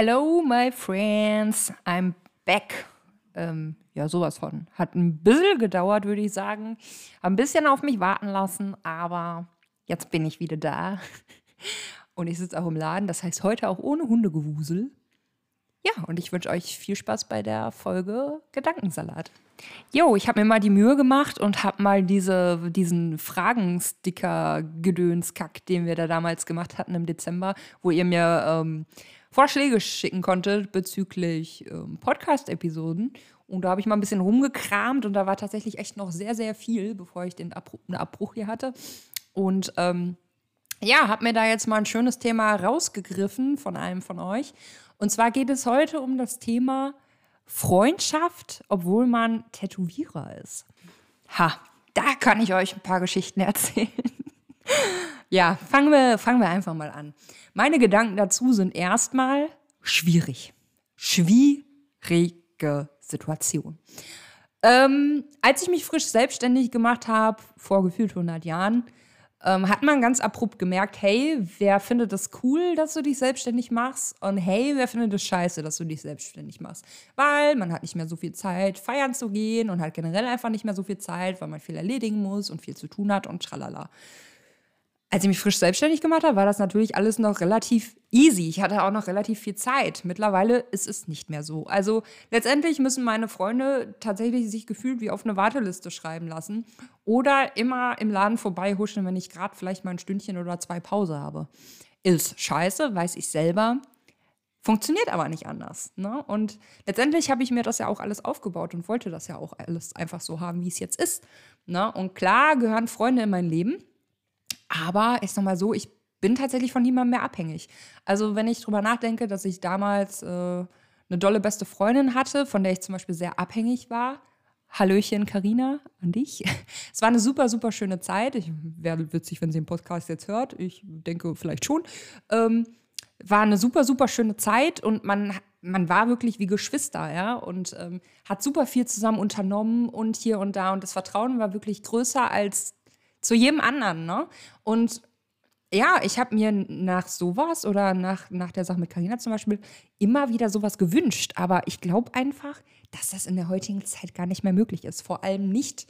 Hello, my friends. I'm back. Ähm, ja, sowas von. Hat ein bisschen gedauert, würde ich sagen. Hab ein bisschen auf mich warten lassen, aber jetzt bin ich wieder da. Und ich sitze auch im Laden. Das heißt, heute auch ohne Hundegewusel. Ja, und ich wünsche euch viel Spaß bei der Folge Gedankensalat. Jo, ich habe mir mal die Mühe gemacht und habe mal diese, diesen Fragensticker-Gedönskack, den wir da damals gemacht hatten im Dezember, wo ihr mir ähm, Vorschläge schicken konntet bezüglich ähm, Podcast-Episoden. Und da habe ich mal ein bisschen rumgekramt und da war tatsächlich echt noch sehr, sehr viel, bevor ich den Abbruch, einen Abbruch hier hatte. Und ähm, ja, habe mir da jetzt mal ein schönes Thema rausgegriffen von einem von euch. Und zwar geht es heute um das Thema Freundschaft, obwohl man Tätowierer ist. Ha, da kann ich euch ein paar Geschichten erzählen. Ja, fangen wir, fangen wir einfach mal an. Meine Gedanken dazu sind erstmal schwierig. Schwierige Situation. Ähm, als ich mich frisch selbstständig gemacht habe, vor gefühlt 100 Jahren, ähm, hat man ganz abrupt gemerkt, hey, wer findet das cool, dass du dich selbstständig machst? Und hey, wer findet es scheiße, dass du dich selbstständig machst? Weil man hat nicht mehr so viel Zeit, feiern zu gehen und hat generell einfach nicht mehr so viel Zeit, weil man viel erledigen muss und viel zu tun hat und tralala als ich mich frisch selbstständig gemacht habe, war das natürlich alles noch relativ easy. Ich hatte auch noch relativ viel Zeit. Mittlerweile ist es nicht mehr so. Also letztendlich müssen meine Freunde tatsächlich sich gefühlt wie auf eine Warteliste schreiben lassen oder immer im Laden vorbeihuschen, wenn ich gerade vielleicht mal ein Stündchen oder zwei Pause habe. Ist scheiße, weiß ich selber. Funktioniert aber nicht anders. Ne? Und letztendlich habe ich mir das ja auch alles aufgebaut und wollte das ja auch alles einfach so haben, wie es jetzt ist. Ne? Und klar gehören Freunde in mein Leben. Aber ich sag mal so, ich bin tatsächlich von niemandem mehr abhängig. Also wenn ich drüber nachdenke, dass ich damals äh, eine dolle beste Freundin hatte, von der ich zum Beispiel sehr abhängig war. Hallöchen, Karina, an dich. Es war eine super, super schöne Zeit. Ich wäre witzig, wenn sie den Podcast jetzt hört. Ich denke vielleicht schon. Ähm, war eine super, super schöne Zeit und man, man war wirklich wie Geschwister, ja, und ähm, hat super viel zusammen unternommen und hier und da. Und das Vertrauen war wirklich größer als zu jedem anderen, ne? Und ja, ich habe mir nach sowas oder nach, nach der Sache mit Karina zum Beispiel immer wieder sowas gewünscht. Aber ich glaube einfach, dass das in der heutigen Zeit gar nicht mehr möglich ist. Vor allem nicht,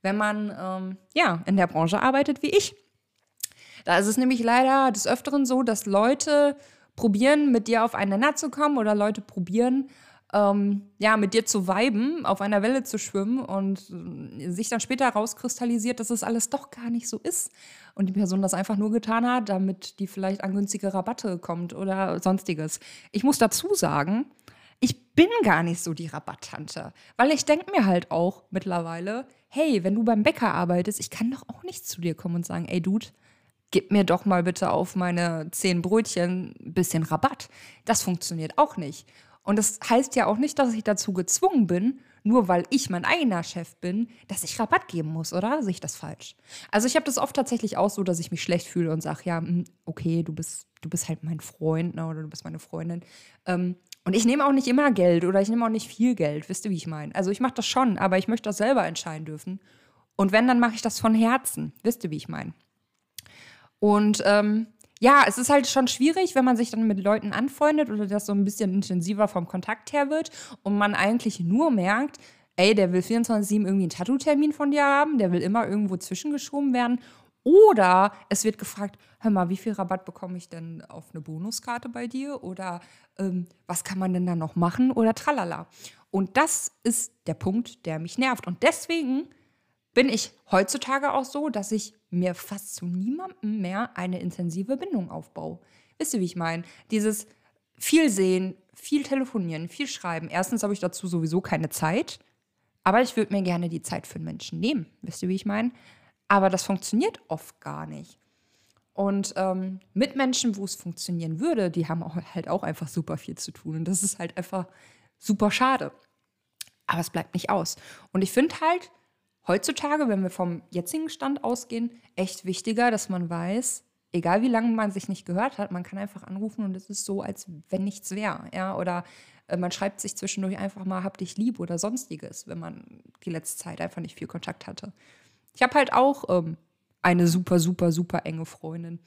wenn man ähm, ja, in der Branche arbeitet wie ich. Da ist es nämlich leider des Öfteren so, dass Leute probieren, mit dir auf einen Nenner zu kommen oder Leute probieren, ähm, ja, mit dir zu viben, auf einer Welle zu schwimmen und sich dann später rauskristallisiert, dass es alles doch gar nicht so ist und die Person das einfach nur getan hat, damit die vielleicht an günstige Rabatte kommt oder sonstiges. Ich muss dazu sagen, ich bin gar nicht so die Rabatttante, weil ich denke mir halt auch mittlerweile, hey, wenn du beim Bäcker arbeitest, ich kann doch auch nicht zu dir kommen und sagen, ey Dude, gib mir doch mal bitte auf meine zehn Brötchen ein bisschen Rabatt. Das funktioniert auch nicht. Und das heißt ja auch nicht, dass ich dazu gezwungen bin, nur weil ich mein eigener Chef bin, dass ich Rabatt geben muss, oder? Sehe ich das falsch? Also ich habe das oft tatsächlich auch so, dass ich mich schlecht fühle und sage, ja, hm, okay, du bist, du bist halt mein Freund ne, oder du bist meine Freundin. Ähm, und ich nehme auch nicht immer Geld oder ich nehme auch nicht viel Geld, wisst ihr, wie ich meine? Also ich mache das schon, aber ich möchte das selber entscheiden dürfen. Und wenn, dann mache ich das von Herzen, wisst ihr, wie ich meine? Und ähm, ja, es ist halt schon schwierig, wenn man sich dann mit Leuten anfreundet oder das so ein bisschen intensiver vom Kontakt her wird und man eigentlich nur merkt, ey, der will 24-7 irgendwie einen Tattoo-Termin von dir haben, der will immer irgendwo zwischengeschoben werden. Oder es wird gefragt, hör mal, wie viel Rabatt bekomme ich denn auf eine Bonuskarte bei dir? Oder ähm, was kann man denn da noch machen? Oder tralala. Und das ist der Punkt, der mich nervt. Und deswegen bin ich heutzutage auch so, dass ich mir fast zu niemandem mehr eine intensive Bindung aufbaue. Wisst ihr, wie ich meine? Dieses viel sehen, viel telefonieren, viel schreiben. Erstens habe ich dazu sowieso keine Zeit, aber ich würde mir gerne die Zeit für einen Menschen nehmen. Wisst ihr, wie ich meine? Aber das funktioniert oft gar nicht. Und ähm, mit Menschen, wo es funktionieren würde, die haben auch, halt auch einfach super viel zu tun. Und das ist halt einfach super schade. Aber es bleibt nicht aus. Und ich finde halt, heutzutage, wenn wir vom jetzigen Stand ausgehen, echt wichtiger, dass man weiß, egal wie lange man sich nicht gehört hat, man kann einfach anrufen und es ist so, als wenn nichts wäre. Ja? Oder äh, man schreibt sich zwischendurch einfach mal, hab dich lieb oder sonstiges, wenn man die letzte Zeit einfach nicht viel Kontakt hatte. Ich habe halt auch ähm, eine super, super, super enge Freundin.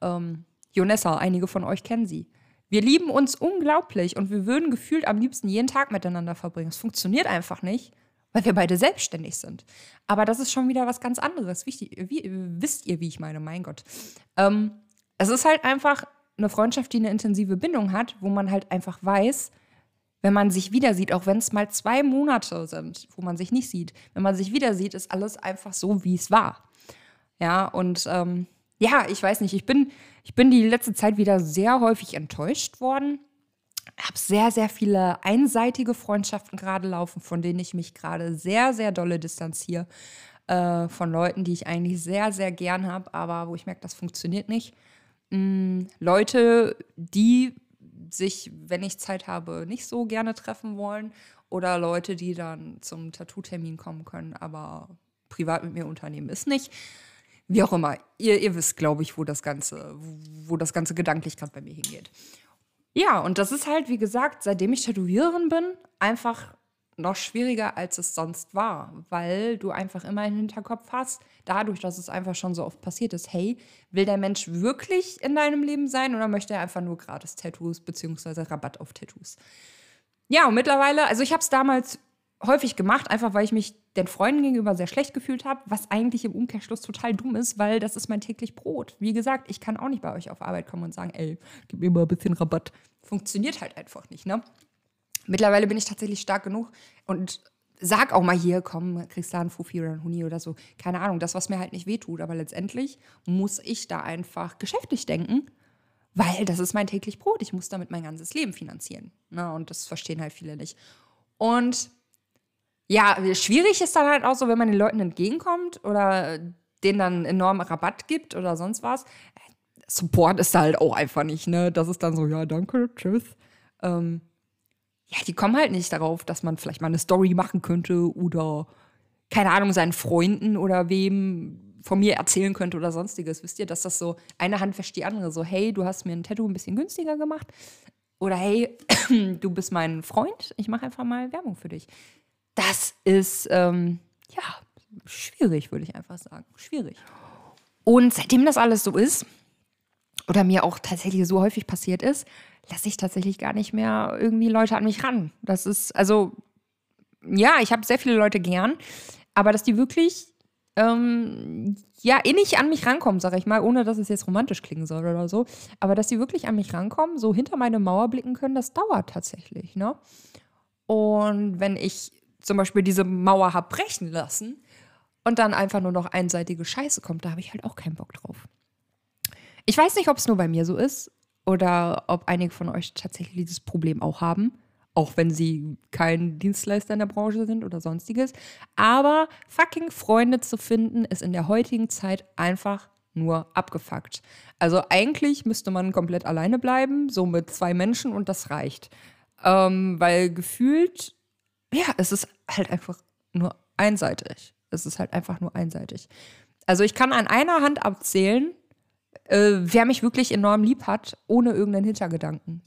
Ähm, Jonessa, einige von euch kennen sie. Wir lieben uns unglaublich und wir würden gefühlt am liebsten jeden Tag miteinander verbringen. Es funktioniert einfach nicht, weil wir beide selbstständig sind. Aber das ist schon wieder was ganz anderes. Wichtig, wie, wisst ihr, wie ich meine? Mein Gott. Ähm, es ist halt einfach eine Freundschaft, die eine intensive Bindung hat, wo man halt einfach weiß, wenn man sich wieder sieht, auch wenn es mal zwei Monate sind, wo man sich nicht sieht, wenn man sich wieder sieht, ist alles einfach so, wie es war. Ja, und ähm, ja, ich weiß nicht, ich bin, ich bin die letzte Zeit wieder sehr häufig enttäuscht worden. Habe sehr, sehr viele einseitige Freundschaften gerade laufen, von denen ich mich gerade sehr, sehr dolle distanziere. Äh, von Leuten, die ich eigentlich sehr, sehr gern habe, aber wo ich merke, das funktioniert nicht. Mm, Leute, die sich, wenn ich Zeit habe, nicht so gerne treffen wollen. Oder Leute, die dann zum Tattoo-Termin kommen können, aber privat mit mir unternehmen ist nicht. Wie auch immer. Ihr, ihr wisst, glaube ich, wo das Ganze, wo das Ganze gedanklich gerade bei mir hingeht. Ja, und das ist halt, wie gesagt, seitdem ich Tätowiererin bin, einfach noch schwieriger, als es sonst war, weil du einfach immer im Hinterkopf hast, dadurch, dass es einfach schon so oft passiert ist, hey, will der Mensch wirklich in deinem Leben sein oder möchte er einfach nur gratis Tattoos bzw. Rabatt auf Tattoos? Ja, und mittlerweile, also ich habe es damals häufig gemacht, einfach weil ich mich den Freunden gegenüber sehr schlecht gefühlt habe, was eigentlich im Umkehrschluss total dumm ist, weil das ist mein täglich Brot. Wie gesagt, ich kann auch nicht bei euch auf Arbeit kommen und sagen, ey, gib mir mal ein bisschen Rabatt. Funktioniert halt einfach nicht, ne? Mittlerweile bin ich tatsächlich stark genug und sag auch mal hier, komm, kriegst da einen Fufi oder einen Huni oder so. Keine Ahnung, das, was mir halt nicht wehtut. Aber letztendlich muss ich da einfach geschäftlich denken, weil das ist mein täglich Brot. Ich muss damit mein ganzes Leben finanzieren. Ne? Und das verstehen halt viele nicht. Und ja, schwierig ist dann halt auch so, wenn man den Leuten entgegenkommt oder denen dann enormen Rabatt gibt oder sonst was. Support ist da halt auch einfach nicht, ne? Das ist dann so, ja, danke, tschüss. Ähm, ja, die kommen halt nicht darauf, dass man vielleicht mal eine Story machen könnte oder, keine Ahnung, seinen Freunden oder wem von mir erzählen könnte oder sonstiges. Wisst ihr, dass das so eine Hand wäscht die andere. So, hey, du hast mir ein Tattoo ein bisschen günstiger gemacht. Oder hey, du bist mein Freund, ich mache einfach mal Werbung für dich. Das ist, ähm, ja, schwierig, würde ich einfach sagen. Schwierig. Und seitdem das alles so ist, oder mir auch tatsächlich so häufig passiert ist, lasse ich tatsächlich gar nicht mehr irgendwie Leute an mich ran. Das ist, also, ja, ich habe sehr viele Leute gern, aber dass die wirklich, ähm, ja, innig an mich rankommen, sage ich mal, ohne dass es jetzt romantisch klingen soll oder so, aber dass die wirklich an mich rankommen, so hinter meine Mauer blicken können, das dauert tatsächlich, ne? Und wenn ich zum Beispiel diese Mauer habe brechen lassen und dann einfach nur noch einseitige Scheiße kommt, da habe ich halt auch keinen Bock drauf. Ich weiß nicht, ob es nur bei mir so ist oder ob einige von euch tatsächlich dieses Problem auch haben, auch wenn sie kein Dienstleister in der Branche sind oder sonstiges. Aber fucking Freunde zu finden, ist in der heutigen Zeit einfach nur abgefuckt. Also eigentlich müsste man komplett alleine bleiben, so mit zwei Menschen und das reicht. Ähm, weil gefühlt, ja, es ist halt einfach nur einseitig. Es ist halt einfach nur einseitig. Also ich kann an einer Hand abzählen, äh, wer mich wirklich enorm lieb hat, ohne irgendeinen Hintergedanken.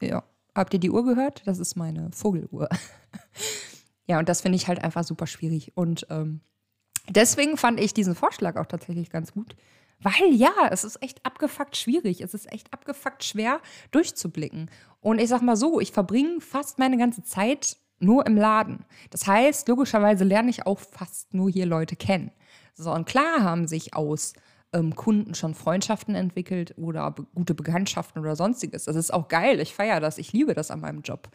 Ja. Habt ihr die Uhr gehört? Das ist meine Vogeluhr. ja, und das finde ich halt einfach super schwierig. Und ähm, deswegen fand ich diesen Vorschlag auch tatsächlich ganz gut. Weil ja, es ist echt abgefuckt schwierig. Es ist echt abgefuckt schwer durchzublicken. Und ich sag mal so, ich verbringe fast meine ganze Zeit nur im Laden. Das heißt, logischerweise lerne ich auch fast nur hier Leute kennen. So, und klar haben sich aus ähm, Kunden schon Freundschaften entwickelt oder be gute Bekanntschaften oder sonstiges. Das ist auch geil. Ich feiere das. Ich liebe das an meinem Job.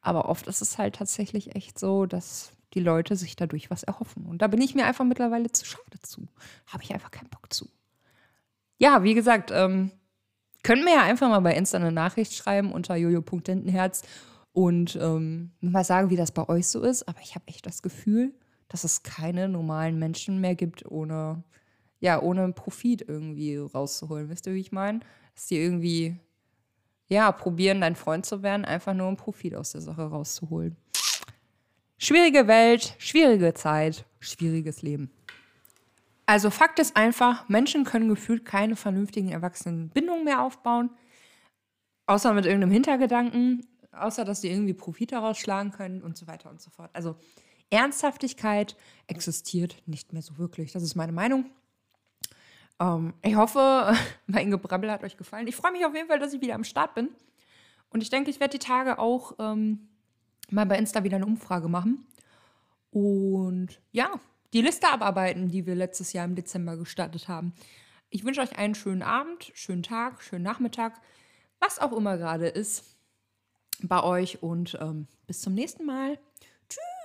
Aber oft ist es halt tatsächlich echt so, dass die Leute sich dadurch was erhoffen. Und da bin ich mir einfach mittlerweile zu schade zu. Habe ich einfach keinen Bock zu. Ja, wie gesagt, ähm, können wir ja einfach mal bei Insta eine Nachricht schreiben unter jojo.hintenherz und ähm, mal sagen, wie das bei euch so ist. Aber ich habe echt das Gefühl, dass es keine normalen Menschen mehr gibt ohne ja, ohne Profit irgendwie rauszuholen. Wisst ihr, wie ich meine? Dass die irgendwie, ja, probieren, dein Freund zu werden, einfach nur um Profit aus der Sache rauszuholen. Schwierige Welt, schwierige Zeit, schwieriges Leben. Also Fakt ist einfach, Menschen können gefühlt keine vernünftigen erwachsenen Bindungen mehr aufbauen, außer mit irgendeinem Hintergedanken, außer dass sie irgendwie Profit daraus schlagen können und so weiter und so fort. Also Ernsthaftigkeit existiert nicht mehr so wirklich. Das ist meine Meinung. Ähm, ich hoffe, mein Gebrabbel hat euch gefallen. Ich freue mich auf jeden Fall, dass ich wieder am Start bin. Und ich denke, ich werde die Tage auch ähm, mal bei Insta wieder eine Umfrage machen. Und ja, die Liste abarbeiten, die wir letztes Jahr im Dezember gestartet haben. Ich wünsche euch einen schönen Abend, schönen Tag, schönen Nachmittag, was auch immer gerade ist bei euch. Und ähm, bis zum nächsten Mal. Tschüss.